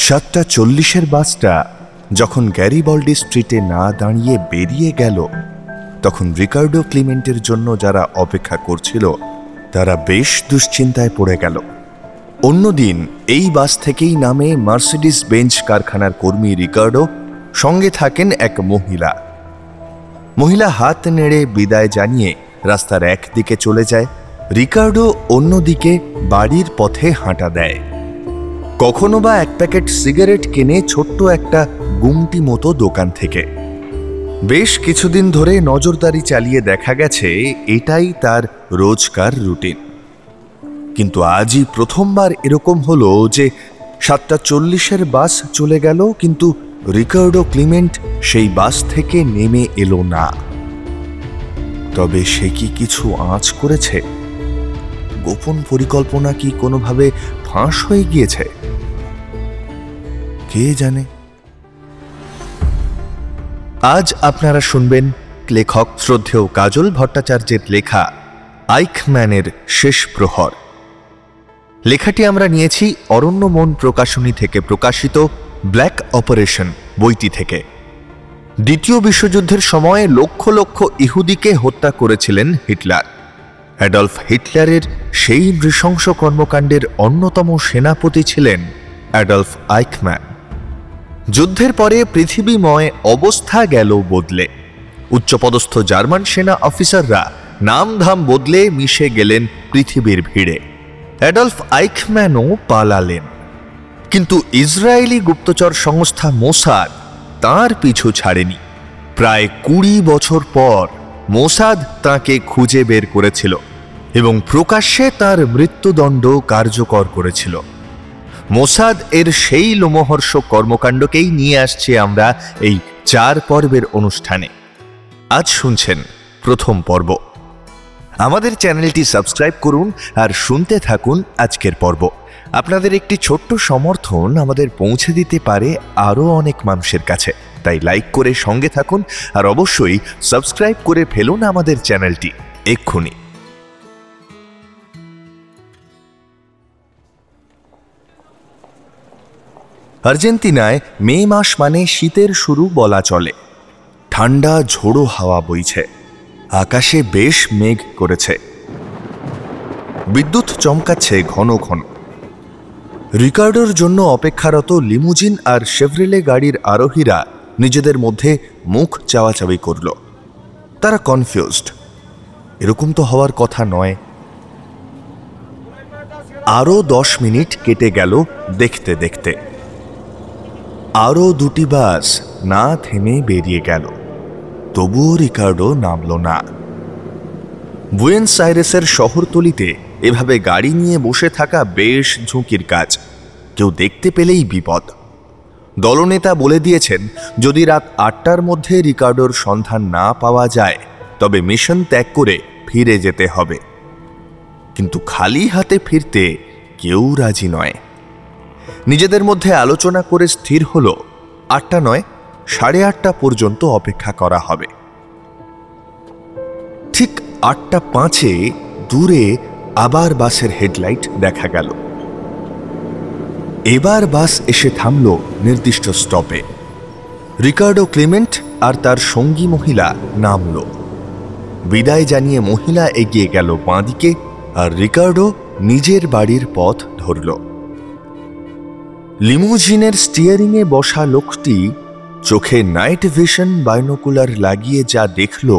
সাতটা চল্লিশের বাসটা যখন গ্যারিবল্ডি স্ট্রিটে না দাঁড়িয়ে বেরিয়ে গেল, তখন রিকার্ডো ক্লিমেন্টের জন্য যারা অপেক্ষা করছিল, তারা বেশ দুশ্চিন্তায় পড়ে গেল। অন্যদিন এই বাস থেকেই নামে মার্সিডিস বেঞ্চ কারখানার কর্মী রিকার্ডো, সঙ্গে থাকেন এক মহিলা। মহিলা হাত নেড়ে বিদায় জানিয়ে রাস্তার একদিকে চলে যায়। রিকার্ডো অন্যদিকে বাড়ির পথে হাঁটা দেয়। কখনো বা এক প্যাকেট সিগারেট কিনে ছোট্ট একটা গুমটি মতো দোকান থেকে। বেশ কিছুদিন ধরে নজরদারি চালিয়ে দেখা গেছে, এটাই তার রোজকার রুটিন। কিন্তু আজই প্রথমবার এরকম হলো যে সাতটা চল্লিশের বাস চলে গেল, কিন্তু রিকার্ডো ক্লিমেন্ট সেই বাস থেকে নেমে এলো না। তবে সে কি কিছু আঁচ করেছে? গোপন পরিকল্পনা কি কোনোভাবে ফাঁস হয়ে গিয়েছে? কে জানে? আজ আপনারা শুনবেন লেখক শ্রদ্ধেয় কাজল ভট্টাচার্যের লেখা আইকম্যানের শেষ প্রহর। লেখাটি আমরা নিয়েছি অরণ্য মন প্রকাশনী থেকে প্রকাশিত ব্ল্যাক অপারেশন বইটি থেকে। দ্বিতীয় বিশ্বযুদ্ধের সময়ে লক্ষ লক্ষ ইহুদিকে হত্যা করেছিলেন হিটলার। অ্যাডলফ হিটলারের সেই নৃশংস কর্মকাণ্ডের অন্যতম সেনাপতি ছিলেন অ্যাডলফ আইকম্যান যুদ্ধের পরে পৃথিবীময় অবস্থা গেল বদলে। উচ্চপদস্থ জার্মান সেনা অফিসাররা নামধাম বদলে মিশে গেলেন পৃথিবীর ভিড়ে। অ্যাডলফ আইকম্যানও পালালেন। কিন্তু ইসরায়েলি গুপ্তচর সংস্থা মোসাদ তার পিছু ছাড়েনি। প্রায় কুড়ি বছর পর মোসাদ তাকে খুঁজে বের করেছিল এবং প্রকাশ্যে তার মৃত্যুদণ্ড কার্যকর করেছিল। মোসাদ এর সেই লোমহর্ষক কর্মকাণ্ডকেই নিয়ে আসছে আমরা এই চার পর্বের অনুষ্ঠানে। আজ শুনছেন প্রথম পর্ব। আমাদের চ্যানেলটি সাবস্ক্রাইব করুন আর শুনতে থাকুন আজকের পর্ব। আপনাদের একটি ছোট্ট সমর্থন আমাদের পৌঁছে দিতে পারে আরও অনেক মানুষের কাছে। তাই লাইক করে সঙ্গে থাকুন আর অবশ্যই সাবস্ক্রাইব করে ফেলুন আমাদের চ্যানেলটি। এক্ষুনি। আর্জেন্টিনায় মে মাস মানে শীতের শুরু বলা চলে। ঠান্ডা, ঝোড়ো হাওয়া বইছে। আকাশে বেশ মেঘ করেছে। বিদ্যুৎ চমকাচ্ছে ঘন ঘন। রিকার্ডোর জন্য অপেক্ষারত লিমুজিন আর শেভরেলে গাড়ির আরোহীরা নিজেদের মধ্যে মুখ চাওয়াচাওয়ি করল। তারা কনফিউজড। এরকম তো হওয়ার কথা নয়। আরও দশ মিনিট কেটে গেল দেখতে দেখতে। আরও দুটি বাস না থেমে বেরিয়ে গেল। তবুও রিকার্ডো নামল না। বুয়েন্স আইরেসের শহরতলিতে এভাবে গাড়ি নিয়ে বসে থাকা বেশ ঝুঁকির কাজ। কেউ দেখতে পেলেই বিপদ। দলনেতা বলে দিয়েছেন, যদি রাত আটটার মধ্যে রিকার্ডোর সন্ধান না পাওয়া যায়, তবে মিশন ত্যাগ করে ফিরে যেতে হবে। কিন্তু খালি হাতে ফিরতে কেউ রাজি নয়। নিজেদের মধ্যে আলোচনা করে স্থির হল। আটটা নয়, সাড়ে আটটা পর্যন্ত অপেক্ষা করা হবে। ঠিক আটটা পাঁচে দূরে আবার বাসের হেডলাইট দেখা গেল। এবার বাস এসে থামল নির্দিষ্ট স্টপে। রিকার্ডো ক্লেমেন্ট আর তার সঙ্গী মহিলা নামল। বিদায় জানিয়ে মহিলা এগিয়ে গেল বাঁদিকে আর রিকার্ডো নিজের বাড়ির পথ ধরল। লিমুজিনের স্টিয়ারিংয়ে বসা লোকটি চোখে নাইট ভিশন বাইনোকুলার লাগিয়ে যা দেখল,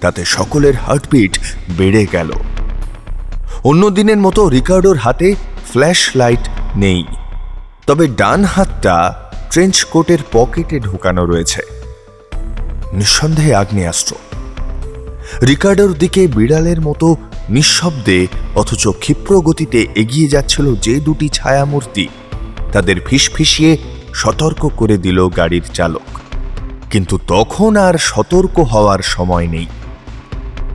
তাতে সকলের হার্টবিট বেড়ে গেল। অন্য দিনের মতো রিকার্ডোর হাতে ফ্ল্যাশ লাইট নেই, তবে ডান হাতটা ট্রেঞ্চ কোটের পকেটে ঢোকানো রয়েছে। নিঃসন্দেহে আগ্নেয়াস্ত্র। রিকার্ডোর দিকে বিড়ালের মতো নিঃশব্দে, অথচ ক্ষিপ্র গতিতে এগিয়ে যাচ্ছিল যে দুটি ছায়ামূর্তি। তাদের ফিসফিসিয়ে সতর্ক করে দিল গাড়ির চালক। কিন্তু তখন আর সতর্ক হওয়ার সময় নেই।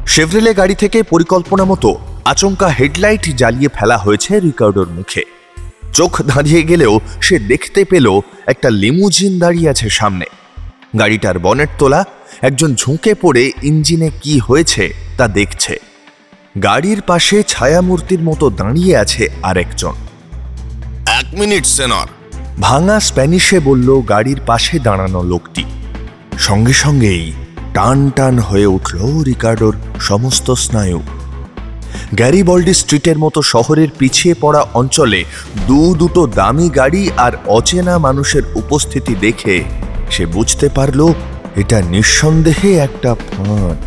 শেভরেলে গাড়ি থেকে পরিকল্পনা মতো আচমকা হেডলাইট জ্বালিয়ে ফেলা হয়েছে রিকার্ডোর মুখে। চোখ দাঁড়িয়ে গেলেও সে দেখতে পেল একটা লিমুজিন দাঁড়িয়ে আছে সামনে। গাড়িটার বনেট তোলা, একজন ঝুঁকে পড়ে ইঞ্জিনে কি হয়েছে তা দেখছে। গাড়ির পাশে ছায়ামূর্তির মতো দাঁড়িয়ে আছে আরেকজন। এক মিনিট, সেনর। ভাঙা স্প্যানিশে বলল, গাড়ির পাশে দাঁড়ানো লোকটি। সঙ্গে সঙ্গেই টান টান হয়ে উঠল রিকার্ডোর সমস্ত স্নায়ু। গ্যারিবল্ডি স্ট্রিটের মতো শহরের পিছিয়ে পড়া অঞ্চলে দু দুটো দামি গাড়ি আর অচেনা মানুষের উপস্থিতি দেখে সে বুঝতে পারল, এটা নিঃসন্দেহে একটা ফাঁদ।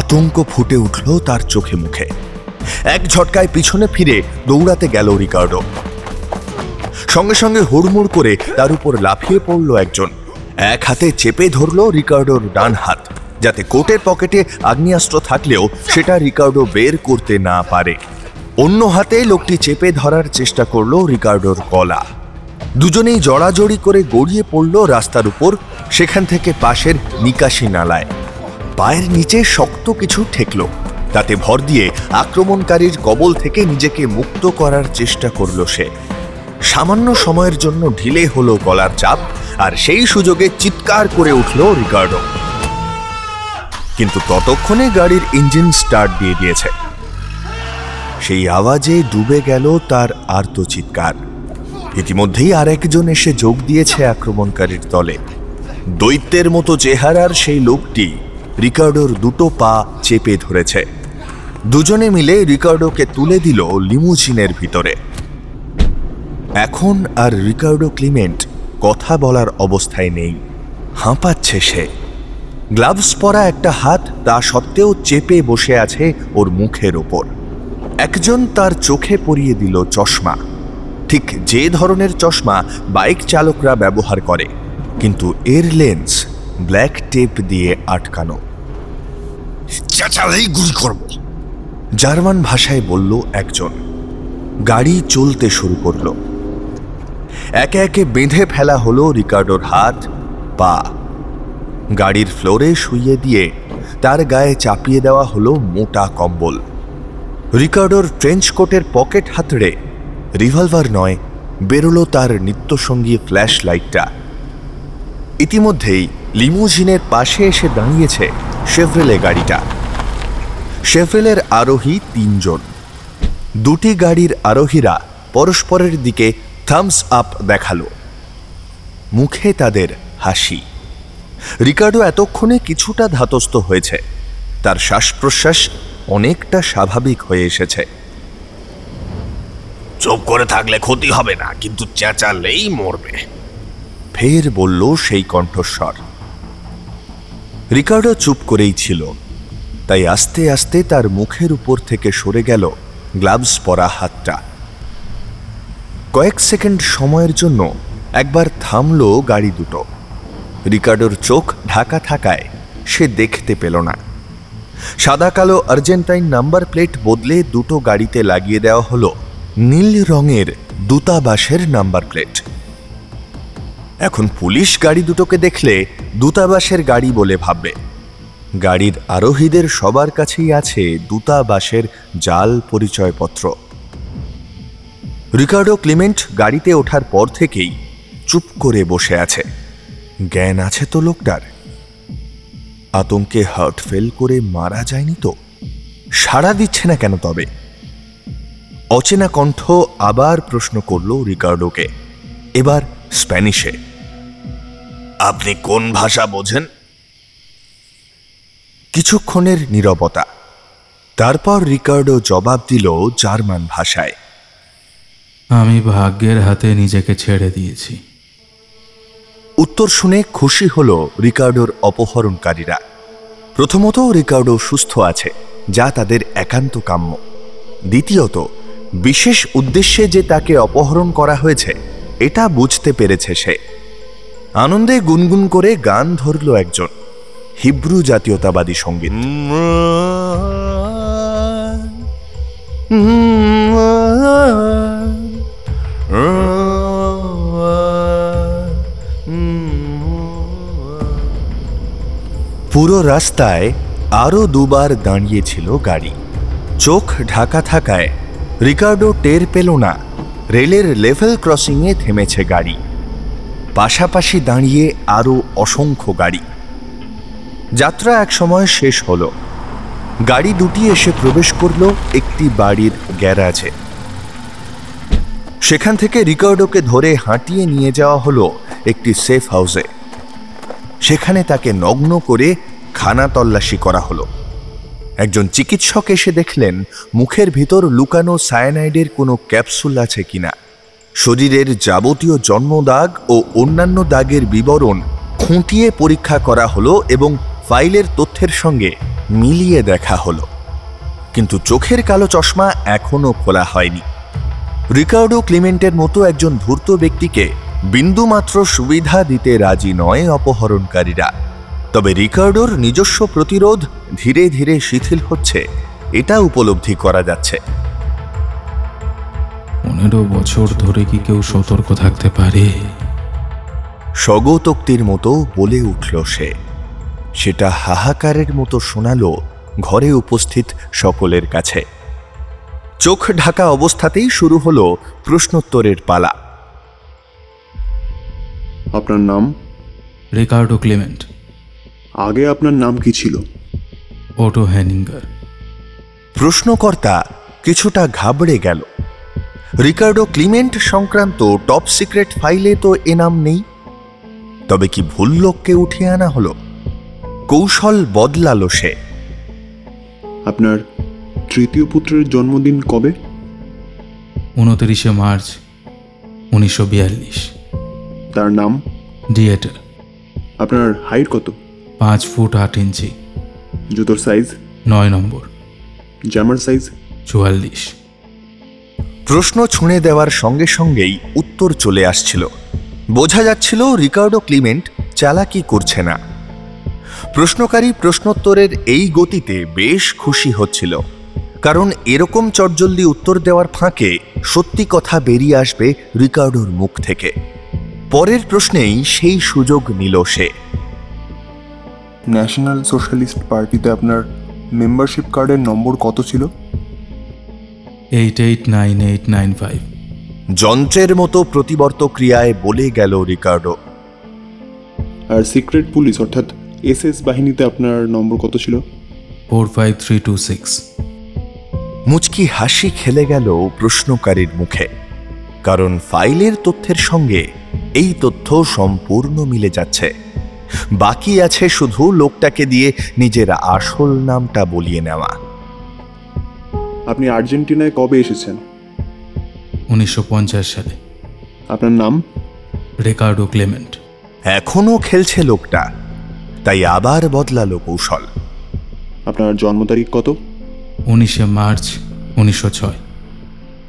আতঙ্ক ফুটে উঠল তার চোখে মুখে। এক ঝটকায় পিছনে ফিরে দৌড়াতে গেল রিকার্ডো। সঙ্গে সঙ্গে হুড়মুড় করে তার উপর লাফিয়ে পড়ল একজন। এক হাতে চেপে ধরল রিকার্ডোর ডান হাত, যাতে কোটের পকেটে আগ্নেয়াস্ত্র থাকলেও সেটা রিকার্ডো বের করতে না পারে। অন্য হাতে লোকটি চেপে ধরার চেষ্টা করল রিকার্ডোর গলা। দুজনেই জড়াজড়ি করে গড়িয়ে পড়ল রাস্তার উপর, সেখান থেকে পাশের নিকাশি নালায়। পায়ের নিচে শক্ত কিছু ঠেকল, তাতে ভর দিয়ে আক্রমণকারীর কবল থেকে নিজেকে মুক্ত করার চেষ্টা করল সে। সামান্য সময়ের জন্য ঢিলে হলো গলার চাপ, আর সেই সুযোগে চিৎকার করে উঠল রিকার্ডো। কিন্তু ততক্ষণে গাড়ির ইঞ্জিন স্টার্ট দিয়ে দিয়েছে। সেই আওয়াজে ডুবে গেল তার আর্ত চিৎকার। ইতিমধ্যেই আরেকজন এসে যোগ দিয়েছে আক্রমণকারীর দলে দৈত্যের মতো চেহারার সেই লোকটি রিকার্ডোর দুটো পা চেপে ধরেছে। দুজনে মিলে রিকার্ডোকে তুলে দিল লিমুজিনের ভিতরে। এখন আর রিকার্ডো ক্লিমেন্ট কথা বলার অবস্থায় নেই। হাঁপাচ্ছে সে। গ্লাভস পরা একটা হাত তা সত্ত্বেও চেপে বসে আছে ওর মুখের ওপর। একজন তার চোখে পরিয়ে দিল চশমা। ঠিক যে ধরনের চশমা বাইক চালকরা ব্যবহার করে কিন্তু এর লেন্স ব্ল্যাক টেপ দিয়ে আটকানো। চেঁচালেই গুলি করব। জার্মান ভাষায় বলল একজন। গাড়ি চলতে শুরু করল। একে একে বেঁধে ফেলা হলো রিকার্ডোর হাত, পা। গাড়ির ফ্লোরে শুইয়ে দিয়ে তার গায়ে চাপিয়ে দেওয়া হলো মোটা কম্বল। রিকার্ডোর ট্রেঞ্চ কোটের পকেট হাতড়ে রিভলভার নয়, বেরোলো তার নিত্যসঙ্গী ফ্ল্যাশ লাইটটা ইতিমধ্যেই লিমুজিনের পাশে এসে দাঁড়িয়েছে শেভরেলে গাড়িটা। শেভরেলের আরোহী তিনজন। দুটি গাড়ির আরোহীরা পরস্পরের দিকে থামস আপ দেখাল। মুখে তাদের হাসি। রিকার্ডো এতক্ষণে কিছুটা ধাতস্থ হয়েছে। তার শ্বাস প্রশ্বাস অনেকটা স্বাভাবিক হয়ে এসেছে। চুপ করে থাকলে ক্ষতি হবে না, কিন্তু চেঁচালেই মরবে। ফের বলল সেই কণ্ঠস্বর। রিকার্ডো চুপ করেই ছিল। তাই আস্তে আস্তে তার মুখের উপর থেকে সরে গেল গ্লাভস পরা হাতটা। কয়েক সেকেন্ড সময়ের জন্য একবার থামলো গাড়ি দুটো। রিকার্ডোর চোখ ঢাকা থাকায় সে দেখতে পেল না। সাদা কালো আর্জেন্টাইন নাম্বার প্লেট বদলে দুটো গাড়িতে লাগিয়ে দেওয়া হলো নীল রঙের দূতাবাসের নাম্বার প্লেট। এখন পুলিশ গাড়ি দুটোকে দেখলে দূতাবাসের গাড়ি বলে ভাববে। গাড়ির আরোহীদের সবার কাছেই আছে দূতাবাসের জাল পরিচয়পত্র। রিকার্ডো ক্লিমেন্ট গাড়িতে ওঠার পর থেকেই চুপ করে বসে আছে। জ্ঞান আছে তো লোকটার। আতঙ্কে হার্ট ফেল করে মারা যায়নি তো? সাড়া দিচ্ছে না কেন তবে? অচেনা কণ্ঠ আবার প্রশ্ন করল রিকার্ডোকে। এবার স্প্যানিশে। আপনি কোন ভাষা বোঝেন? কিছুক্ষণের নীরবতা। তারপর রিকার্ডো জবাব দিল জার্মান ভাষায়। আমি ভাগ্যের হাতে নিজেকে ছেড়ে দিয়েছি। উত্তর শুনে খুশি হল রিকার্ডোর অপহরণকারীরা। প্রথমত রিকার্ডো সুস্থ আছে যা তাদের একান্ত কাম্য। দ্বিতীয়ত বিশেষ উদ্দেশ্যে যে তাকে অপহরণ করা হয়েছে এটা বুঝতে পেরেছে সে। আনন্দে গুনগুন করে গান ধরল একজন হিব্রু জাতীয়তাবাদী সংগীত। পুরো রাস্তায় আরও দুবার দাঁড়িয়েছিল গাড়ি। চোখ ঢাকা থাকায় রিকার্ডো টের পেল না, রেলের লেভেল ক্রসিংয়ে থেমেছে গাড়ি। পাশাপাশি দাঁড়িয়ে আরও অসংখ্য গাড়ি। যাত্রা একসময় শেষ হলো। গাড়ি দুটি এসে প্রবেশ করল একটি বাড়ির গ্যারাজে। সেখান থেকে রিকার্ডোকে ধরে হাঁটিয়ে নিয়ে যাওয়া হলো একটি সেফ হাউসে। সেখানে তাকে নগ্ন করে খানা তল্লাশি করা হলো। একজন চিকিৎসক এসে দেখলেন, মুখের ভিতর লুকানো সায়ানাইডের কোনো ক্যাপসুল আছে কিনা। শরীরের যাবতীয় জন্মদাগ ও অন্যান্য দাগের বিবরণ খুঁটিয়ে পরীক্ষা করা হলো এবং ফাইলের তথ্যের সঙ্গে মিলিয়ে দেখা হলো। কিন্তু চোখের কালো চশমা এখনও খোলা হয়নি। রিকার্ডো ক্লিমেন্টের মতো একজন ধূর্ত ব্যক্তিকে বিন্দুমাত্র সুবিধা দিতে রাজি নয় অপহরণকারীরা। তবে রিকার্ডোর নিজস্ব প্রতিরোধ ধীরে ধীরে শিথিল হচ্ছে। এটা উপলব্ধি করা যাচ্ছে। পনেরো বছর ধরে কি কেউ সতর্ক থাকতে পারে? স্বগতোক্তির মতো বলে উঠল সে। সেটা হাহাকারের মতো শোনালো ঘরে উপস্থিত সকলের কাছে। চোখ ঢাকা অবস্থাতেই শুরু হলো প্রশ্নোত্তরের পালা। আপনার নাম? Ricardo Clement. আগে আপনার নাম কি ছিল? অটো হ্যানিঙ্গার প্রশ্নকর্তা কিছুটা ঘাবড়ে গেল। রিকার্ডো ক্লিমেন্ট সংক্রান্ত টপ সিক্রেট ফাইলে তো এ নাম নেই। তবে কি ভুল লোককে উঠিয়ে আনা হলো? কৌশল বদলালো সে। আপনার তৃতীয় পুত্রের জন্মদিন কবে? উনতিরিশে মার্চ উনিশশো বিয়াল্লিশ। তার নাম? ডিয়েটার আপনার হাইট কত? পাঁচ ফুট আট ইঞ্চি। জুতোর সাইজ নয় নম্বর। জামার সাইজ চুয়াল্লিশ। প্রশ্ন ছুঁড়ে দেওয়ার সঙ্গে সঙ্গেই উত্তর চলে আসছিল। বোঝা যাচ্ছিল রিকার্ডো ক্লিমেন্ট চালাকি করছে না। প্রশ্নকারী প্রশ্নোত্তরের এই গতিতে বেশ খুশি হচ্ছিল। কারণ এরকম চটজলদি উত্তর দেওয়ার ফাঁকে সত্যি কথা বেরিয়ে আসবে রিকার্ডোর মুখ থেকে। পরের প্রশ্নেই সেই সুযোগ নিল সে। ন্যাশনাল সোশ্যালিস্ট পার্টিতে আপনার মেম্বারশিপ কার্ডের নম্বর কত ছিল? Eight eight nine eight nine five যন্ত্রের মতো প্রতিবর্ত ক্রিয়ায় বলে গেল রিকার্ডো আর সিক্রেট পুলিশ অর্থাৎ এসএস বাহিনীতে আপনার নম্বর কত ছিল? Four five three two six মুচকি হাসি খেলে গেল প্রশ্নকারীর মুখে। কারণ ফাইলের তথ্যের সঙ্গে এই তথ্য সম্পূর্ণ মিলে যাচ্ছে। বাকি আছে শুধু লোকটাকে দিয়ে নিজের আসল নামটা বলিয়ে নেওয়া। আপনি আর্জেন্টিনায় কবে এসেছেন? উনিশশো পঞ্চাশ সালে। আপনার নাম? Ricardo Clement. এখনও খেলছে লোকটা তাই আবার বদলালো কৌশল। আপনার জন্ম তারিখ কত? উনিশে মার্চ উনিশশো ছয়।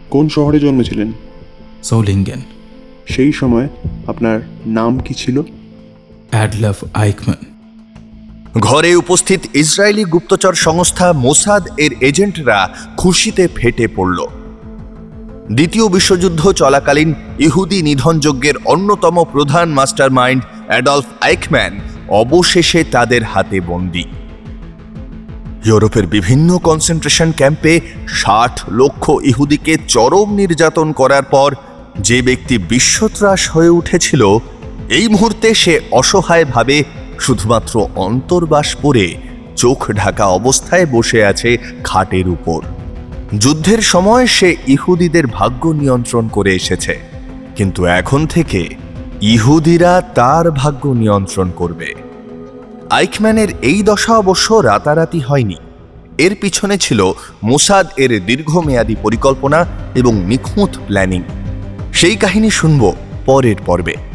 কোন শহরে জন্মেছিলেন? সৌলিঙ্গেন। সেই সময় আপনার নাম কি ছিল? অ্যাডলাফ আইকম্যান ঘরে উপস্থিত ইসরায়েলি গুপ্তচর সংস্থা মোসাদ এর এজেন্টরা খুশিতে ফেটে পড়ল। দ্বিতীয় বিশ্বযুদ্ধ চলাকালীন ইহুদি নিধনযজ্ঞের অন্যতম প্রধান মাস্টারমাইন্ড অ্যাডলফ আইকম্যান অবশেষে তাদের হাতে বন্দী। ইউরোপের বিভিন্ন কনসেন্ট্রেশন ক্যাম্পে ষাট লক্ষ ইহুদিকে চরম নির্যাতন করার পর যে ব্যক্তি বিশ্বত্রাস হয়ে উঠেছিল এই মুহূর্তে সে অসহায়ভাবে শুধুমাত্র অন্তর্বাস পরে চোখ ঢাকা অবস্থায় বসে আছে খাটের উপর। যুদ্ধের সময় সে ইহুদিদের ভাগ্য নিয়ন্ত্রণ করে এসেছে, কিন্তু এখন থেকে ইহুদিরা তার ভাগ্য নিয়ন্ত্রণ করবে। আইকম্যানের এই দশা অবশ্য রাতারাতি হয়নি। এর পিছনে ছিল মোসাদ এর দীর্ঘমেয়াদী পরিকল্পনা এবং নিখুঁত প্ল্যানিং। সেই কাহিনী শুনব পরের পর্বে।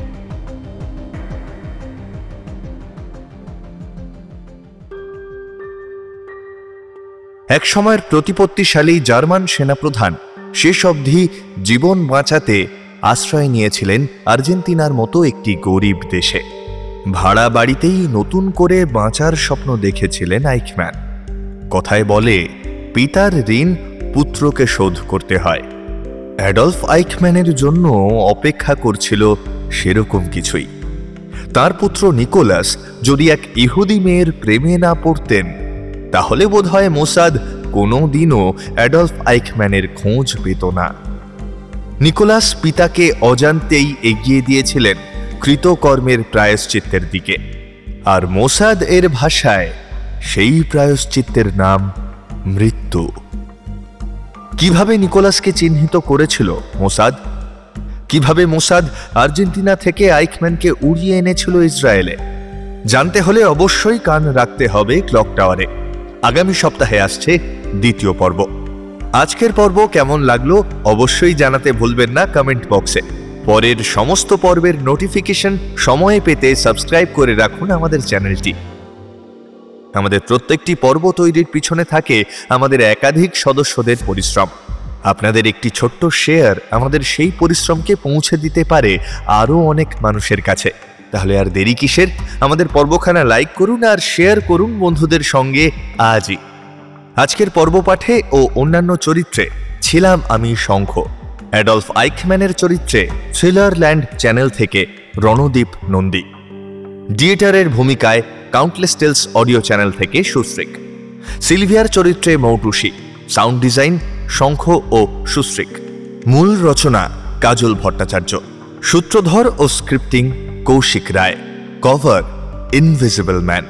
এক সময়ের প্রতিপত্তিশালী জার্মান সেনাপ্রধান শেষ অবধি জীবন বাঁচাতে আশ্রয় নিয়েছিলেন আর্জেন্টিনার মতো একটি গরিব দেশে। ভাড়া বাড়িতেই নতুন করে বাঁচার স্বপ্ন দেখেছিলেন আইকম্যান। কথায় বলে, পিতার ঋণ পুত্রকে শোধ করতে হয়। অ্যাডলফ আইকম্যানের জন্য অপেক্ষা করছিল সেরকম কিছুই। তার পুত্র নিকোলাস যদি এক ইহুদি মেয়ের প্রেমে না পড়তেন তাহলে বোধহয় মোসাদ কোনো দিনও অ্যাডলফ আইকম্যানের খোঁজ পেত না। নিকোলাস পিতাকে অজান্তেই এগিয়ে দিয়েছিলেন কৃতকর্মের প্রায়শ্চিত্তের দিকে। আর মোসাদ এর ভাষায় সেই প্রায়শ্চিত্তের নাম মৃত্যু। কীভাবে নিকোলাসকে চিহ্নিত করেছিল মোসাদ? কীভাবে মোসাদ আর্জেন্টিনা থেকে আইকম্যানকে উড়িয়ে এনেছিল ইসরায়েলে? জানতে হলে অবশ্যই কান রাখতে হবে ক্লক টাওয়ারে। আগামী সপ্তাহে আসছে দ্বিতীয় পর্ব। আজকের পর্ব কেমন লাগল অবশ্যই জানাতে ভুলবেন না কমেন্ট বক্সে। পরের সমস্ত পর্বের নোটিফিকেশন সময়ে পেতে সাবস্ক্রাইব করে রাখুন আমাদের চ্যানেলটি। আমাদের প্রত্যেকটি পর্ব তৈরির পিছনে থাকে আমাদের একাধিক সদস্যদের পরিশ্রম। আপনাদের একটি ছোট্ট শেয়ার আমাদের সেই পরিশ্রমকে পৌঁছে দিতে পারে আরও অনেক মানুষের কাছে। তাহলে আর দেরি কিসের? আমাদের পর্বখানা লাইক করুন আর শেয়ার করুন বন্ধুদের সঙ্গে আজই। আজকের পর্ব পাঠে ও অন্যান্য চরিত্রে ছিলাম আমি শঙ্খ। অ্যাডলফ আইকম্যানের চরিত্রে থ্রিলারল্যান্ড চ্যানেল থেকে রণদীপ নন্দী। ডিয়েটারের ভূমিকায় কাউন্টলেস টেলস অডিও চ্যানেল থেকে সুশ্রিক। সিলভিয়ার চরিত্রে মৌটুসি। সাউন্ড ডিজাইন শঙ্খ ও সুশ্রিক। মূল রচনা কাজল ভট্টাচার্য। সূত্রধর ও স্ক্রিপ্টিং कौशिक राय कॉवर इनविजिबल मैन